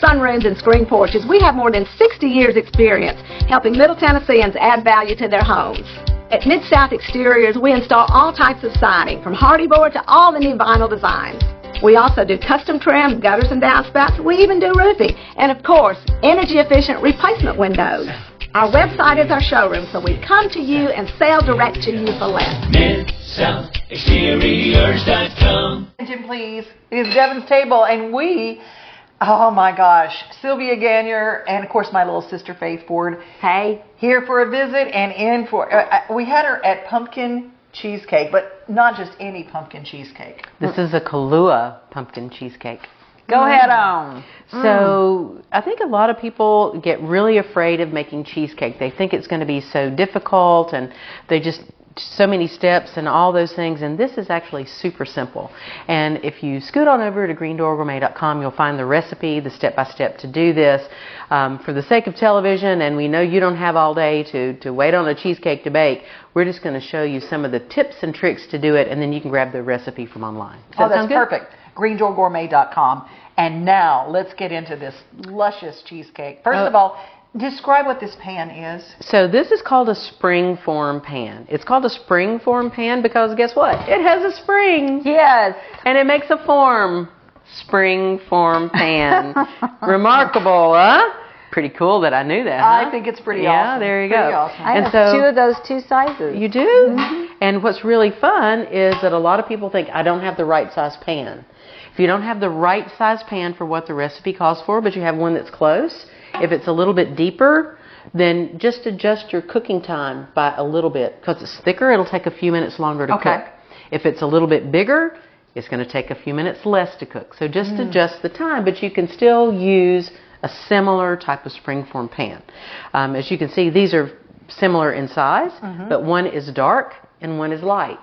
sunrooms and screen porches, we have more than 60 years experience helping Middle Tennesseans add value to their homes. At Mid-South Exteriors, we install all types of siding, from hardy board to all the new vinyl designs. We also do custom trim, gutters and downspouts. We even do roofing. And of course, energy efficient replacement windows. Our website is our showroom, so we come to you and sell direct to you for less. MidSouthExteriors.com. Attention, please. It is Devon's Table, and we, oh my gosh, Sylvia Ganier and of course my little sister Faith Ford. Hey. Here for a visit and in for, uh, uh, we had her at Pumpkin Cheesecake, but not just any pumpkin cheesecake. This is a Kahlua pumpkin cheesecake. Go ahead on. So I think a lot of people get really afraid of making cheesecake. They think it's going to be so difficult and they just so many steps and all those things and this is actually super simple and if you scoot on over to greendoorgourmet.com you'll find the recipe the step by step to do this um, for the sake of television and we know you don't have all day to, to wait on a cheesecake to bake we're just going to show you some of the tips and tricks to do it and then you can grab the recipe from online Does Oh, that that's perfect. GreenDoorGourmet.com. And now let's get into this luscious cheesecake. First Oh. of all, describe what this pan is. So this is called a spring form pan. It's called a spring form pan because guess what? It has a spring. Yes. And it makes a form. Spring form pan. Remarkable, huh? Pretty cool that I knew that. Huh? I think it's pretty yeah, awesome. Yeah, there you Pretty go. awesome. I and have so two of those two sizes. you do? Mm-hmm. And what's really fun is that a lot of people think I don't have the right size pan. If you don't have the right size pan for what the recipe calls for, but you have one that's close, if it's a little bit deeper, then just adjust your cooking time by a little bit. Because it's thicker, it'll take a few minutes longer to Okay. cook. If it's a little bit bigger, it's going to take a few minutes less to cook. So just adjust the time, but you can still use a similar type of springform pan. Um, as you can see, these are similar in size, but one is dark and one is light.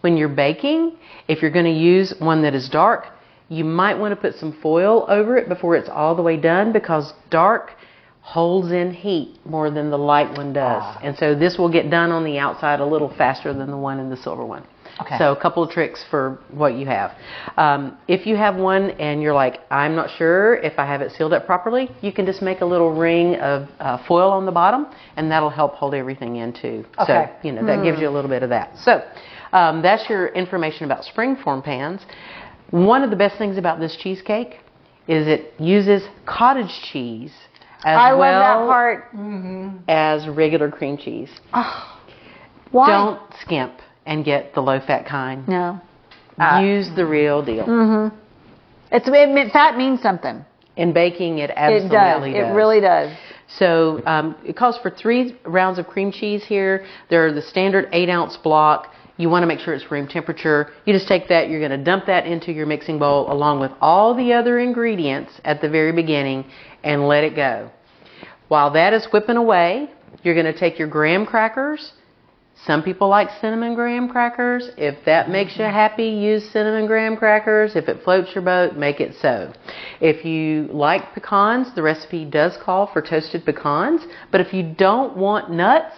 When you're baking, if you're going to use one that is dark, you might want to put some foil over it before it's all the way done because dark holds in heat more than the light one does. And so this will get done on the outside a little faster than the one in the silver one. Okay. So a couple of tricks for what you have. Um, if you have one and you're like, I'm not sure if I have it sealed up properly, you can just make a little ring of uh, foil on the bottom, and that'll help hold everything in too. Okay. So you know that gives you a little bit of that. So um, that's your information about springform pans. One of the best things about this cheesecake is it uses cottage cheese as I well love that part. as regular cream cheese. Why? Don't skimp and get the low fat kind. No. Use the real deal. Mm-hmm. It's it, fat means something. In baking, it It does. absolutely It really does. So um, it calls for three rounds of cream cheese here. They're the standard eight ounce block. You want to make sure it's room temperature. You just take that, you're going to dump that into your mixing bowl along with all the other ingredients at the very beginning and let it go. While that is whipping away, you're going to take your graham crackers. Some people like cinnamon graham crackers. If that makes you happy, use cinnamon graham crackers. If it floats your boat, make it so. If you like pecans, the recipe does call for toasted pecans. But if you don't want nuts,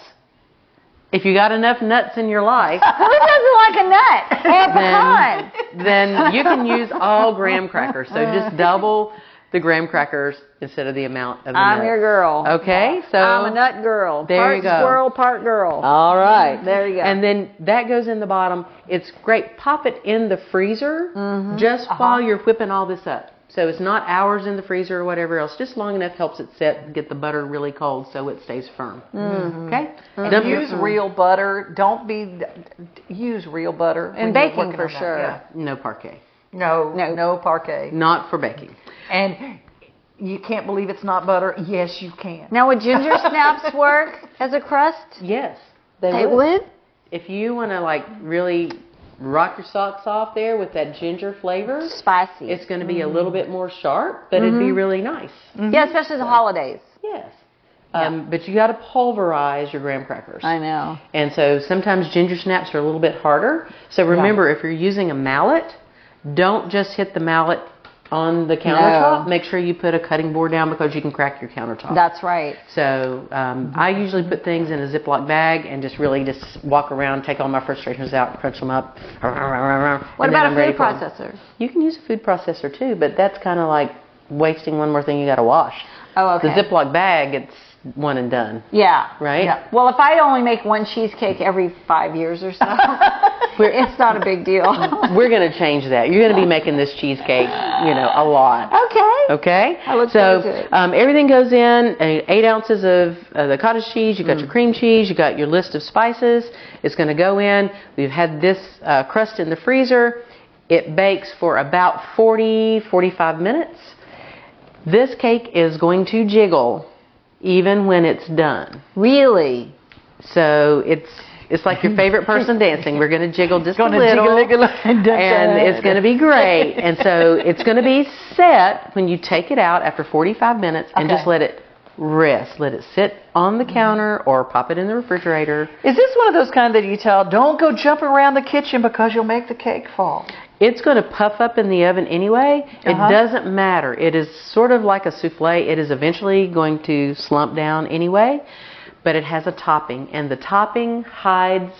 if you got enough nuts in your life, Who doesn't like a nut? And then, then you can use all graham crackers. So just double the graham crackers instead of the amount of the I'm nuts. your girl. Okay, so I'm a nut girl. There part you go. squirrel, part girl. All right. There you go. And then that goes in the bottom. It's great. Pop it in the freezer Mm-hmm. just Uh-huh. while you're whipping all this up. So it's not hours in the freezer or whatever else. Just long enough helps it set and get the butter really cold so it stays firm. Mm-hmm. Okay? And Dump your- use real butter. Don't be use real butter And baking for sure. Yeah. no Parkay. No, No. no, Parkay. Not for baking. And you can't believe it's not butter. Yes, you can. Now, would ginger snaps work as a crust? Yes. They, They would. would. If you want to like really rock your socks off there with that ginger flavor, Spicy. it's going to be a mm-hmm. little bit more sharp, but it'd be mm-hmm. really nice. Mm-hmm. Yeah, especially the holidays. Yes. Um, But you got to pulverize your graham crackers. I know. And so sometimes ginger snaps are a little bit harder. So remember, if you're using a mallet, don't just hit the mallet on the countertop. Make sure you put a cutting board down because you can crack your countertop. That's right. so um, I usually put things in a Ziploc bag and just really just walk around, take all my frustrations out, crunch them up. What about a food processor? You can use a food processor too, but that's kind of like wasting one more thing you got to wash. Oh, okay. The Ziploc bag, it's one and done, Yeah. right? Yeah. Well, if I only make one cheesecake every five years or so, it's not a big deal. We're going to change that. You're going to be making this cheesecake, you know, a lot. okay. Okay. I look so forward to it. Um, everything goes in. uh, Eight ounces of uh, the cottage cheese. You Mm. got your cream cheese. You got your list of spices. It's going to go in. We've had this uh, crust in the freezer. It bakes for about 40, 45 minutes. This cake is going to jiggle even when it's done. Really? So it's it's like your favorite person dancing. We're going to jiggle just Gonna a little, jiggle, jiggle, and and it's going to be great. And so it's going to be set when you take it out after 45 minutes and just let it rest. Let it sit on the counter or pop it in the refrigerator. Is this one of those kind that you tell, don't go jumping around the kitchen because you'll make the cake fall? It's going to puff up in the oven anyway. Uh-huh. It doesn't matter. It is sort of like a souffle. It is eventually going to slump down anyway, but it has a topping, and the topping hides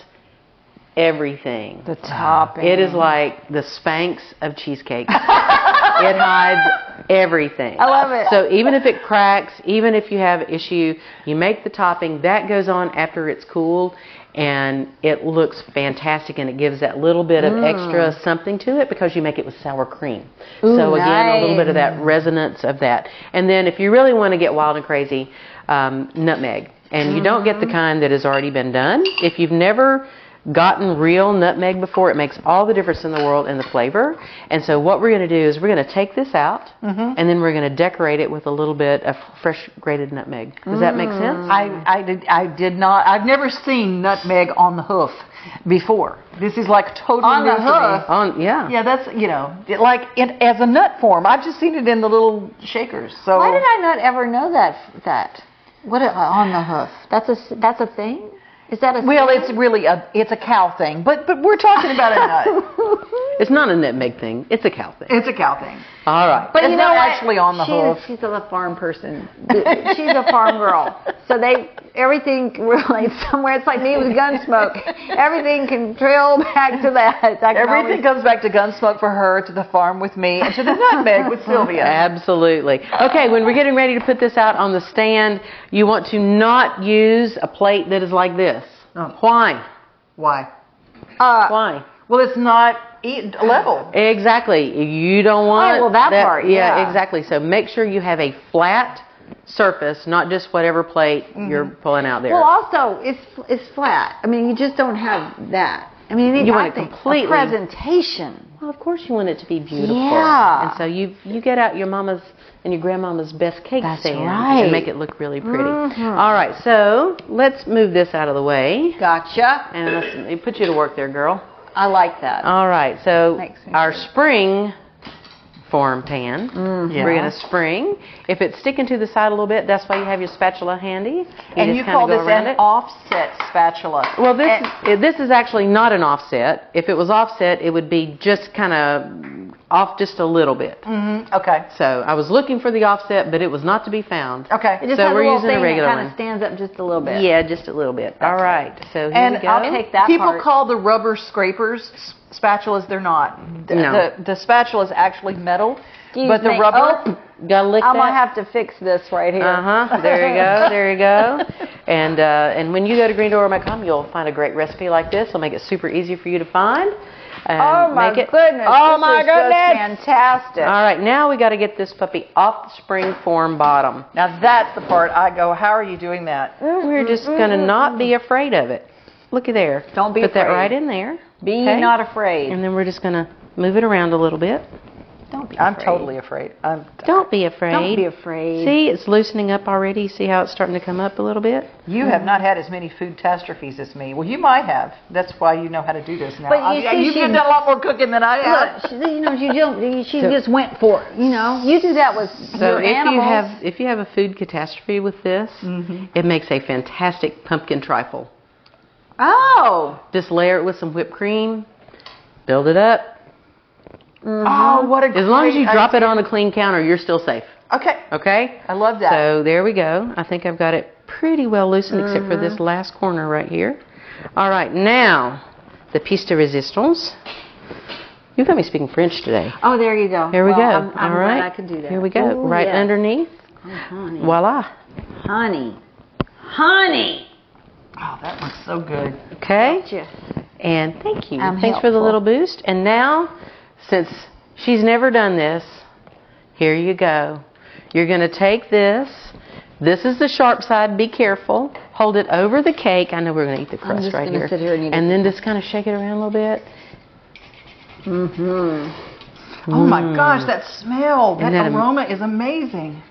everything. The topping. It is like the Spanx of cheesecake. it hides everything. I love it. So even if it cracks, even if you have issue, you make the topping. That goes on after it's cooled, and it looks fantastic, and it gives that little bit of extra something to it because you make it with sour cream. so again, a little bit of that resonance of that. And then if you really want to get wild and crazy, um, nutmeg. And you don't get the kind that has already been done. If you've never gotten real nutmeg before, it makes all the difference in the world in the flavor. And so what we're going to do is we're going to take this out mm-hmm. and then we're going to decorate it with a little bit of fresh grated nutmeg. Does that make sense? Mm. I, I, did, I did not, I've never seen nutmeg on the hoof before. This is like totally On new the to me. hoof? On yeah. Yeah, that's, you know, it, like it as a nut form. I've just seen it in the little shakers. So Why did I not ever know that? That what uh, on the hoof? That's a that's a thing. Is that a Well, thing? it's really a, it's a cow thing, but, but we're talking about a nut. It's not a nutmeg thing. It's a cow thing. It's a cow thing. All right. But It's you know not actually on the she's, hoof. She's a farm person. She's a farm girl. So they everything relates somewhere. It's like me with Gunsmoke. Everything can trail back to that. Everything always- comes back to Gunsmoke for her, to the farm with me, and to the nutmeg with Sylvia. Absolutely. Okay, when we're getting ready to put this out on the stand, you want to not use a plate that is like this. Oh. Why? Why? Uh, Why? Well, it's not eat level. Exactly. You don't want Oh, well, that part, yeah. exactly. So make sure you have a flat surface, not just whatever plate you're pulling out there. well, also it's it's flat. I mean, you just don't have that. I mean, you, need, You I want it think, completely- a presentation. Well, of course you want it to be beautiful. Yeah. And so you you get out your mama's and your grandmama's best cake That's stand right. and make it look really pretty. Mm-hmm. All right, so let's move this out of the way. Gotcha. And let's put you to work there, girl. I like that. All right, so our feel- spring form pan, Yeah. we're going to spring. If it's sticking to the side a little bit, that's why you have your spatula handy. You and you call this an it. offset spatula. Well, this And- this is actually not an offset. If it was offset, it would be just kind of off just a little bit. Mhm, okay. So I was looking for the offset, but it was not to be found. Okay. It just so we're a little using a thing regular that kind one. of stands up just a little bit. Yeah, just a little bit. All right. So here And we go. I'll take that People part. call the rubber scrapers spatulas. They're not. The, No. the, the spatula is actually metal, Excuse but the me. rubber. Oh, Gotta lick I'm that. gonna have to fix this right here. Uh huh. There you go. There you go. And uh, and when you go to greendoorum.com, you'll find a great recipe like this. I'll make it super easy for you to find. And Oh my it, goodness! Oh my goodness! fantastic. All right, now we got to get this puppy off the spring form bottom. Now that's the part I go. How are you doing that? We're just mm-hmm. gonna not be afraid of it. Looky there. Don't be Put that right in there. Be Okay. not afraid. And then we're just gonna move it around a little bit. Don't be I'm afraid. totally afraid. I'm. Don't be afraid. Don't be afraid. See, it's loosening up already. See how it's starting to come up a little bit? You have not had as many food catastrophes as me. Well, you might have. That's why you know how to do this now. But you I- see, you've she- done a lot more cooking than I have. Look, she, you know, she don't. She So- just went for it. You know, you do that with So your if animals. you have if you have a food catastrophe with this, Mm-hmm. it makes a fantastic pumpkin trifle. oh, Just layer it with some whipped cream, build it up. Oh, what a As long as you great drop it on a clean counter, you're still safe. Okay, Okay? I love that. So there we go. I think I've got it pretty well loosened except for Mm-hmm. this last corner right here. All right, now the piece de resistance. You got me speaking French today. Oh, there you go. Here we Well, go. I'm, I'm All glad. I could do that. Here we go. Ooh, right yes. underneath. Oh, honey. Voila. Honey. Honey. Oh, that looks so good. Okay. Gotcha. And thank you. I'm Thanks for the little boost. And now, since she's never done this, here you go. You're going to take this. This is the sharp side. Be careful. Hold it over the cake. I know we're going to eat the crust right here. here and and then just kind of shake it around a little bit. Mm-hmm. Oh my gosh, that smell, that, that am- aroma is amazing.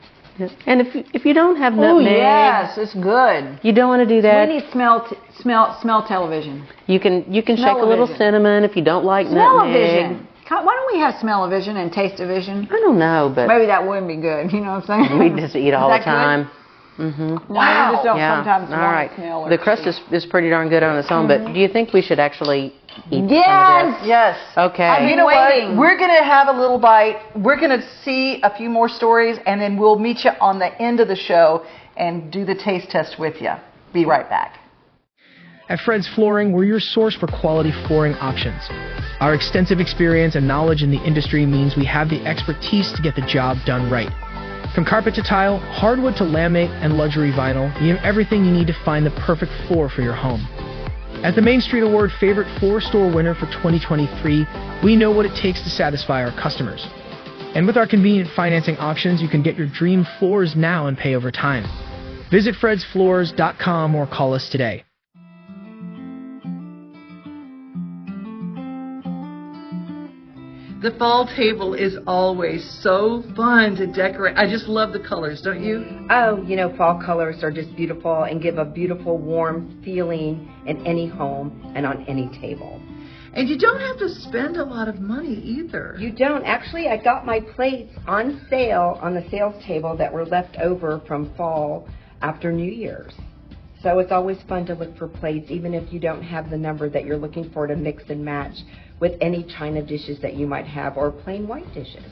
And if you, if you don't have Oh nutmeg, yes, it's good. you don't want to do that. We need smell, t- smell, smell television. you can you can shake a little cinnamon if you don't like nutmeg. Smell-o-vision. Co- Why don't we have smell-o-vision and taste-o-vision? I don't know, but Maybe that wouldn't be good. You know what I'm saying? we just eat all the that good? time. Mm-hmm. No, we just don't Yeah. sometimes All want right. to smell or The crust is, is pretty darn good on its own, but do you think we should actually eat some Yes! of this? Yes. Okay. I've You know waiting. what? We're going to have a little bite. We're going to see a few more stories, and then we'll meet you on the end of the show and do the taste test with you. Be right back. At Fred's Flooring, we're your source for quality flooring options. Our extensive experience and knowledge in the industry means we have the expertise to get the job done right. From carpet to tile, hardwood to laminate, and luxury vinyl, we have everything you need to find the perfect floor for your home. As the Main Street Award favorite floor store winner for 2023, we know what it takes to satisfy our customers. And with our convenient financing options, you can get your dream floors now and pay over time. Visit fredsfloors.com or call us today. The fall table is always so fun to decorate. I just love the colors, don't you? Oh, you know, fall colors are just beautiful and give a beautiful, warm feeling in any home and on any table. And you don't have to spend a lot of money either. You don't. Actually, I got my plates on sale on the sales table that were left over from fall after New Year's. So it's always fun to look for plates, even if you don't have the number that you're looking for to mix and match with any china dishes that you might have or plain white dishes.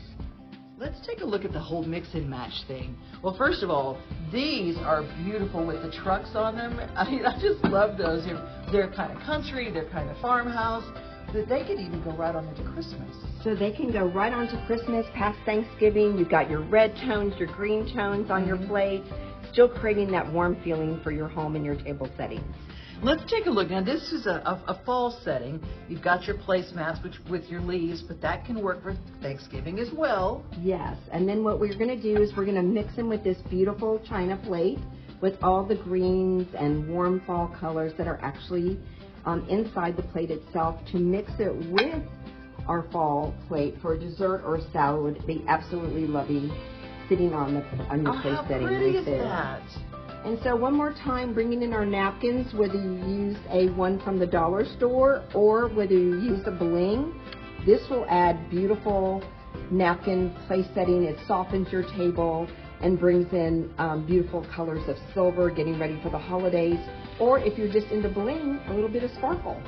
Let's take a look at the whole mix and match thing. Well, first of all, these are beautiful with the trucks on them. I mean, I just love those. They're, they're kind of country, they're kind of farmhouse. That they could even go right on into Christmas. So they can go right on to Christmas, past Thanksgiving. You've got your red tones, your green tones on your mm-hmm. plates, still creating that warm feeling for your home and your table settings. Let's take a look. Now, this is a, a, a fall setting. You've got your placemats which, with your leaves, but that can work for Thanksgiving as well. Yes, and then what we're going to do is we're going to mix them with this beautiful china plate with all the greens and warm fall colors that are actually um, inside the plate itself to mix it with our fall plate for dessert or salad. Would be absolutely lovely sitting on the on your Oh, plate how setting pretty right is there. that? And so one more time, bringing in our napkins, whether you use a one from the dollar store or whether you use a bling, this will add beautiful napkin place setting. It softens your table and brings in um, beautiful colors of silver, getting ready for the holidays. Or if you're just into bling, a little bit of sparkle.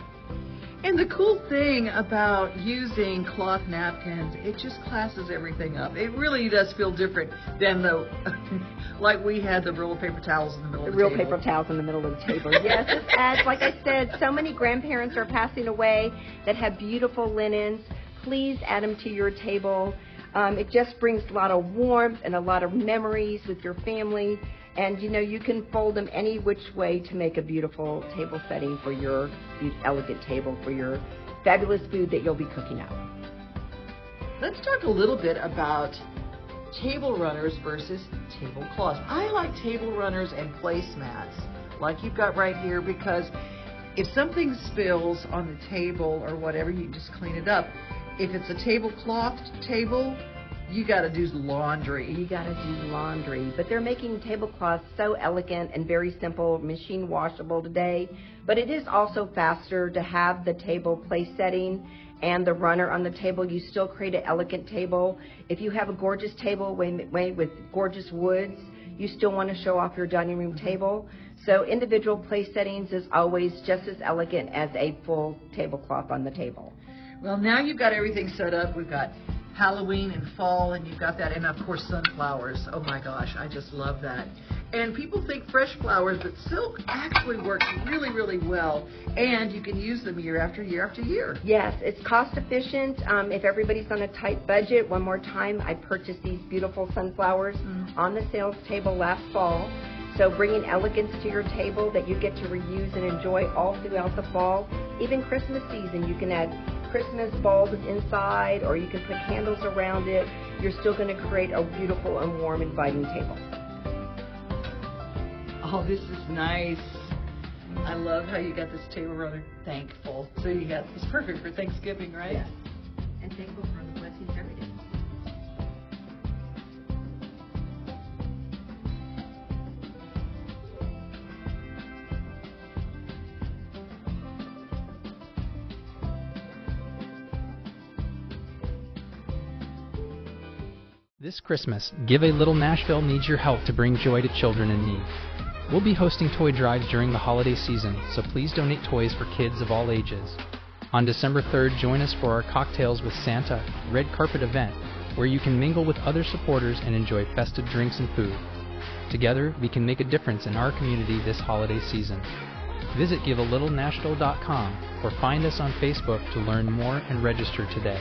And the cool thing about using cloth napkins, it just classes everything up. It really does feel different than the, like we had the roll of paper towels in the middle The of the real table. paper towels in the middle of the table. Yes, it adds, like I said, so many grandparents are passing away that have beautiful linens. Please add them to your table. Um, it just brings a lot of warmth and a lot of memories with your family. And you know, you can fold them any which way to make a beautiful table setting for your elegant table for your fabulous food that you'll be cooking out. Let's talk a little bit about table runners versus tablecloths. I like table runners and placemats, like you've got right here, because if something spills on the table or whatever, you just clean it up. If it's a tablecloth table, you got to do laundry. You got to do laundry, but they're making tablecloths so elegant and very simple, machine washable today. But it is also faster to have the table place setting and the runner on the table. You still create an elegant table. If you have a gorgeous table made with gorgeous woods, you still want to show off your dining room table. So individual place settings is always just as elegant as a full tablecloth on the table. Well, now you've got everything set up. We've got Halloween and fall, and you've got that, and of course sunflowers. Oh my gosh, I just love that. And people think fresh flowers, but silk actually works really, really well. And you can use them year after year after year. Yes, it's cost efficient. Um, if everybody's on a tight budget, one more time, I purchased these beautiful sunflowers mm. on the sales table last fall. So bringing elegance to your table that you get to reuse and enjoy all throughout the fall. Even Christmas season, you can add Christmas bulbs inside or you can put candles around it. You're still going to create a beautiful and warm, inviting table. Oh, this is nice. I love how you got this table runner thankful. So you got it's perfect for Thanksgiving, right? Yes. And thankful This Christmas, Give a Little Nashville needs your help to bring joy to children in need. We'll be hosting toy drives during the holiday season, so please donate toys for kids of all ages. On December 3rd, join us for our Cocktails with Santa red carpet event, where you can mingle with other supporters and enjoy festive drinks and food. Together, we can make a difference in our community this holiday season. Visit givealittle.nashville.com or find us on Facebook to learn more and register today.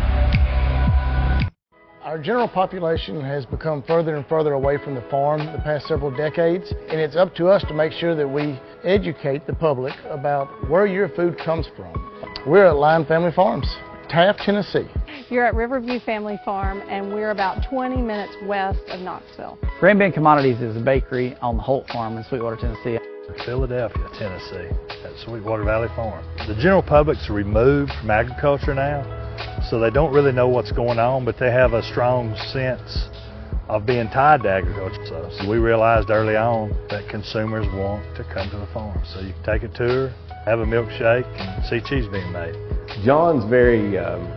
Our general population has become further and further away from the farm the past several decades, and it's up to us to make sure that we educate the public about where your food comes from. We're at Lyon Family Farms, Taft, Tennessee. You're at Riverview Family Farm, and we're about 20 minutes west of Knoxville. Grand Bend Commodities is a bakery on the Holt Farm in Sweetwater, Tennessee. Philadelphia, Tennessee, at Sweetwater Valley Farm. The general public's removed from agriculture now so they don't really know what's going on, but they have a strong sense of being tied to agriculture. So we realized early on that consumers want to come to the farm. So you can take a tour, have a milkshake, and see cheese being made. John's very um,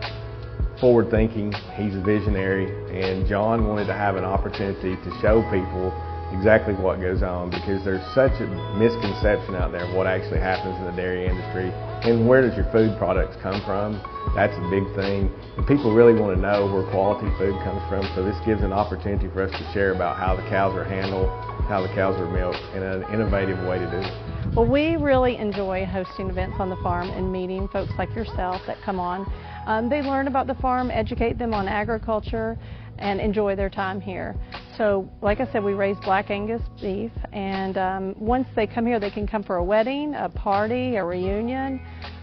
forward thinking, he's a visionary, and John wanted to have an opportunity to show people exactly what goes on because there's such a misconception out there of what actually happens in the dairy industry and where does your food products come from. That's a big thing. And people really want to know where quality food comes from, so this gives an opportunity for us to share about how the cows are handled, how the cows are milked, and an innovative way to do it. Well, we really enjoy hosting events on the farm and meeting folks like yourself that come on. Um, they learn about the farm, educate them on agriculture, and enjoy their time here. So, like I said, we raise black Angus beef, and um, once they come here, they can come for a wedding, a party, a reunion,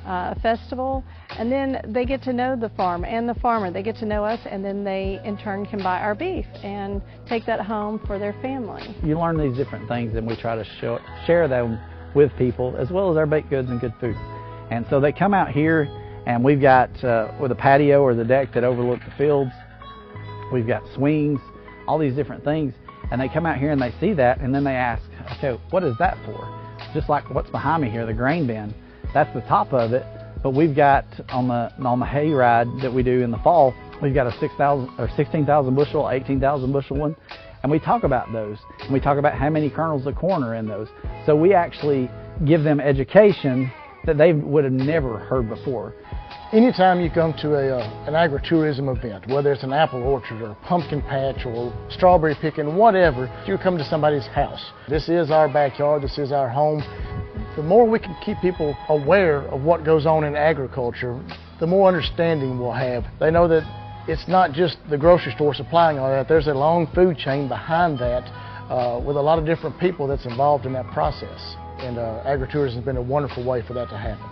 uh, festival, and then they get to know the farm and the farmer. They get to know us, and then they, in turn, can buy our beef and take that home for their family. You learn these different things, and we try to show, share them with people, as well as our baked goods and good food. And so they come out here, and we've got uh, with a patio or the deck that overlook the fields. We've got swings, all these different things. And they come out here and they see that and then they ask, okay, what is that for? Just like what's behind me here, the grain bin. That's the top of it. But we've got on the on the hay ride that we do in the fall, we've got a 6,000 or 16,000 bushel, 18,000 bushel one. And we talk about those. And we talk about how many kernels of corn are in those. So we actually give them education that they would have never heard before. Anytime you come to a, uh, an agritourism event, whether it's an apple orchard or a pumpkin patch or strawberry picking, whatever, you come to somebody's house. This is our backyard, this is our home. The more we can keep people aware of what goes on in agriculture, the more understanding we'll have. They know that it's not just the grocery store supplying all that, there's a long food chain behind that uh, with a lot of different people that's involved in that process. And uh, agritourism has been a wonderful way for that to happen.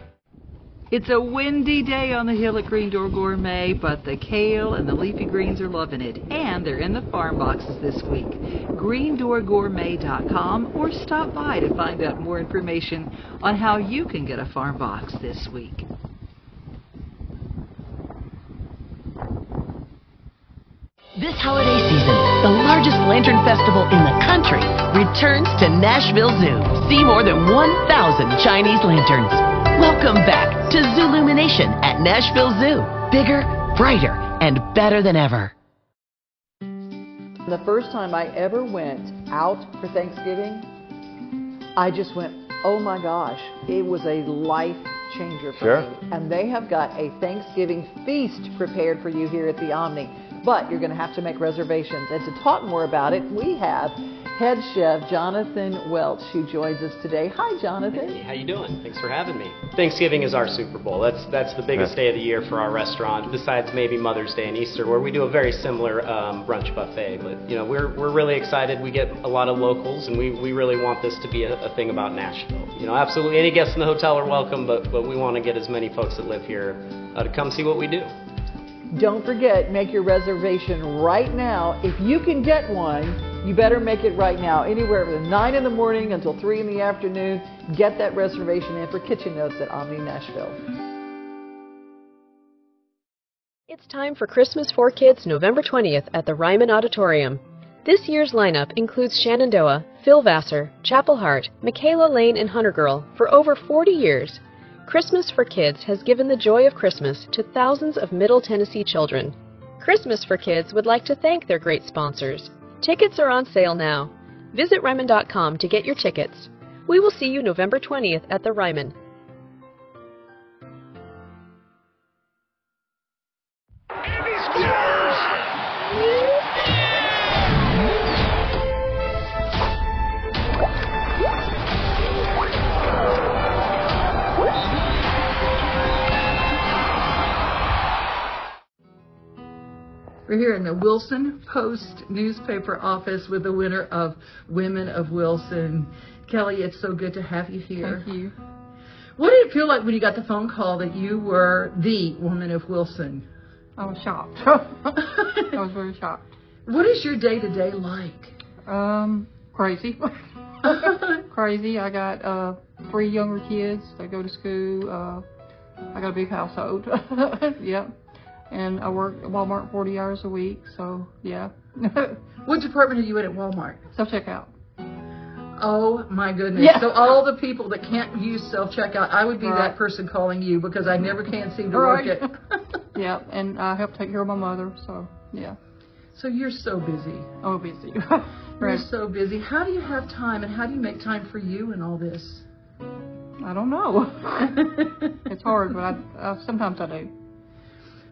It's a windy day on the hill at Green Door Gourmet, but the kale and the leafy greens are loving it. And they're in the farm boxes this week. GreenDoorGourmet.com or stop by to find out more information on how you can get a farm box this week. This holiday season, the largest lantern festival in the country returns to Nashville Zoo. See more than 1,000 Chinese lanterns. Welcome back to Zoolumination at Nashville Zoo. Bigger, brighter, and better than ever. The first time I ever went out for Thanksgiving, I just went, oh my gosh, it was a life changer for Sure. me. And they have got a Thanksgiving feast prepared for you here at the Omni. But you're going to have to make reservations. And to talk more about it, we have head chef Jonathan Welch who joins us today. Hi, Jonathan. Hey, how you doing? Thanks for having me. Thanksgiving is our Super Bowl. That's that's the biggest day of the year for our restaurant, besides maybe Mother's Day and Easter, where we do a very similar um, brunch buffet. But you know, we're we're really excited. We get a lot of locals, and we, we really want this to be a, a thing about Nashville. You know, absolutely any guests in the hotel are welcome, but but we want to get as many folks that live here uh, to come see what we do. Don't forget, make your reservation right now. If you can get one, you better make it right now. Anywhere from 9 in the morning until 3 in the afternoon, get that reservation in for Kitchen Notes at Omni Nashville. It's time for Christmas for Kids November 20th at the Ryman Auditorium. This year's lineup includes Shenandoah, Phil Vassar, Chapel Hart, Michaela Lane, and Hunter Girl for over 40 years. Christmas for Kids has given the joy of Christmas to thousands of Middle Tennessee children. Christmas for Kids would like to thank their great sponsors. Tickets are on sale now. Visit Ryman.com to get your tickets. We will see you November 20th at the Ryman. We're here in the Wilson Post newspaper office with the winner of Women of Wilson. Kelly, it's so good to have you here. Thank you. What did it feel like when you got the phone call that you were the Woman of Wilson? I was shocked. I was very shocked. What is your day to day like? Um, crazy. crazy. I got uh three younger kids that go to school. Uh, I got a big household. yep. And I work at Walmart 40 hours a week. So yeah. What department are you in at Walmart? Self checkout. Oh my goodness. Yeah. So all the people that can't use self checkout, I would be Right. that person calling you because I never can seem to work Right. it. yeah. And I help take care of my mother. So yeah. So you're so busy. Oh, busy. You're so busy. How do you have time and how do you make time for you and all this? I don't know. it's hard, but I, uh, sometimes I do.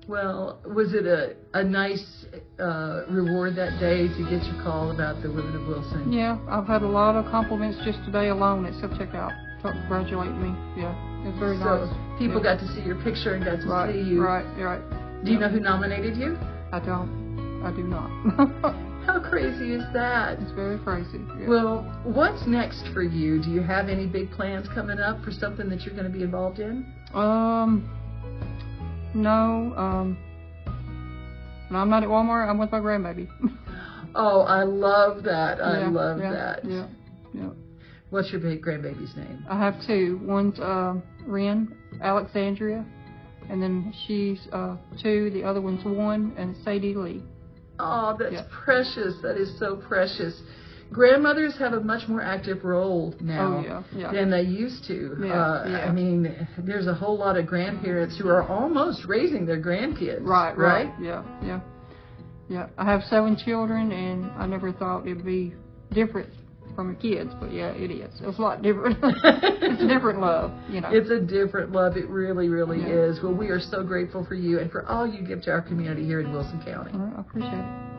Well, was it a, a nice uh, reward that day to get your call about the Women of Wilson? Yeah, I've had a lot of compliments just today alone at self checkout to congratulate me. Yeah, it's very so nice. people yeah. got to see your picture and got to right, see you. Right, right. Do you know who nominated you? I don't. I do not. How crazy is that? It's very crazy. Yeah. Well, what's next for you? Do you have any big plans coming up for something that you're going to be involved in? Um, no. Um, when I'm not at Walmart, I'm with my grandbaby. Oh, I love that. I Yeah, love yeah, that. Yeah, yeah. What's your big grandbaby's name? I have two. One's uh, Ren Alexandria, and then she's uh, two. The other one's one, and Sadie Lee. Oh, that's Yeah. precious. That is so precious. Grandmothers have a much more active role now Oh, yeah, yeah. than they used to. Yeah, uh. I mean, there's a whole lot of grandparents who are almost raising their grandkids. Right, right. right. Yeah, yeah, yeah. I have seven children, and I never thought it'd be different from the kids, but yeah, it is. It's a lot different. it's a different love, you know. It's a different love. It really, really is. Well, we are so grateful for you and for all you give to our community here in Wilson County. Right, I appreciate it.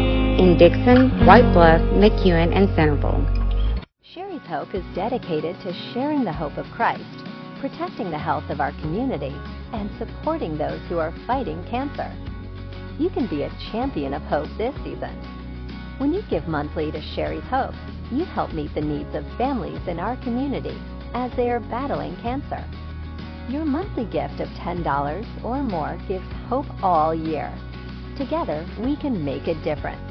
in Dickson, White Bluff, McEwen, and Centerville. Sherry's Hope is dedicated to sharing the hope of Christ, protecting the health of our community, and supporting those who are fighting cancer. You can be a champion of hope this season. When you give monthly to Sherry's Hope, you help meet the needs of families in our community as they are battling cancer. Your monthly gift of $10 or more gives hope all year. Together, we can make a difference.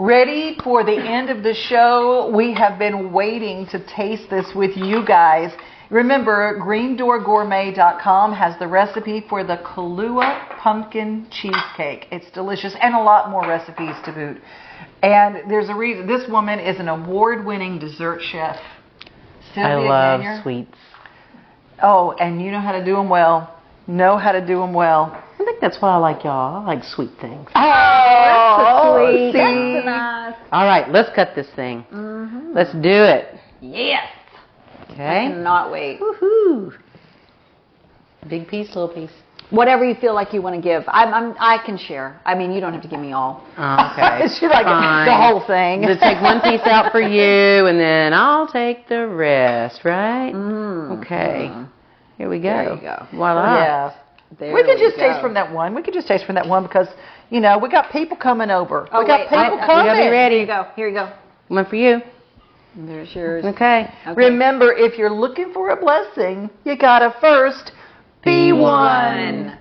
Ready for the end of the show? We have been waiting to taste this with you guys. Remember, greendoorgourmet.com has the recipe for the Kahlua pumpkin cheesecake. It's delicious and a lot more recipes to boot. And there's a reason this woman is an award-winning dessert chef. I love Ganier. sweets. Oh, and you know how to do them well. Know how to do them well. I think that's why I like y'all. I like sweet things. Oh, sweet. see? All right, let's cut this thing. Mm-hmm. Let's do it. Yes. Okay. I cannot wait. Woohoo. Big piece, little piece. Whatever you feel like you want to give. I'm, I'm, I can share. I mean, you don't have to give me all. Okay. She's like Fine. the whole thing. Just take one piece out for you, and then I'll take the rest, right? Mm. Okay. Here we go. There you go. Voila. Yeah. There we can we just taste from that one. We can just taste from that one because, you know, we got people coming over. Oh, we got wait, people I- I- coming. You be ready. Here you go. Here you go. One for you. There's yours. Okay. Remember, if you're looking for a blessing, you gotta first be one.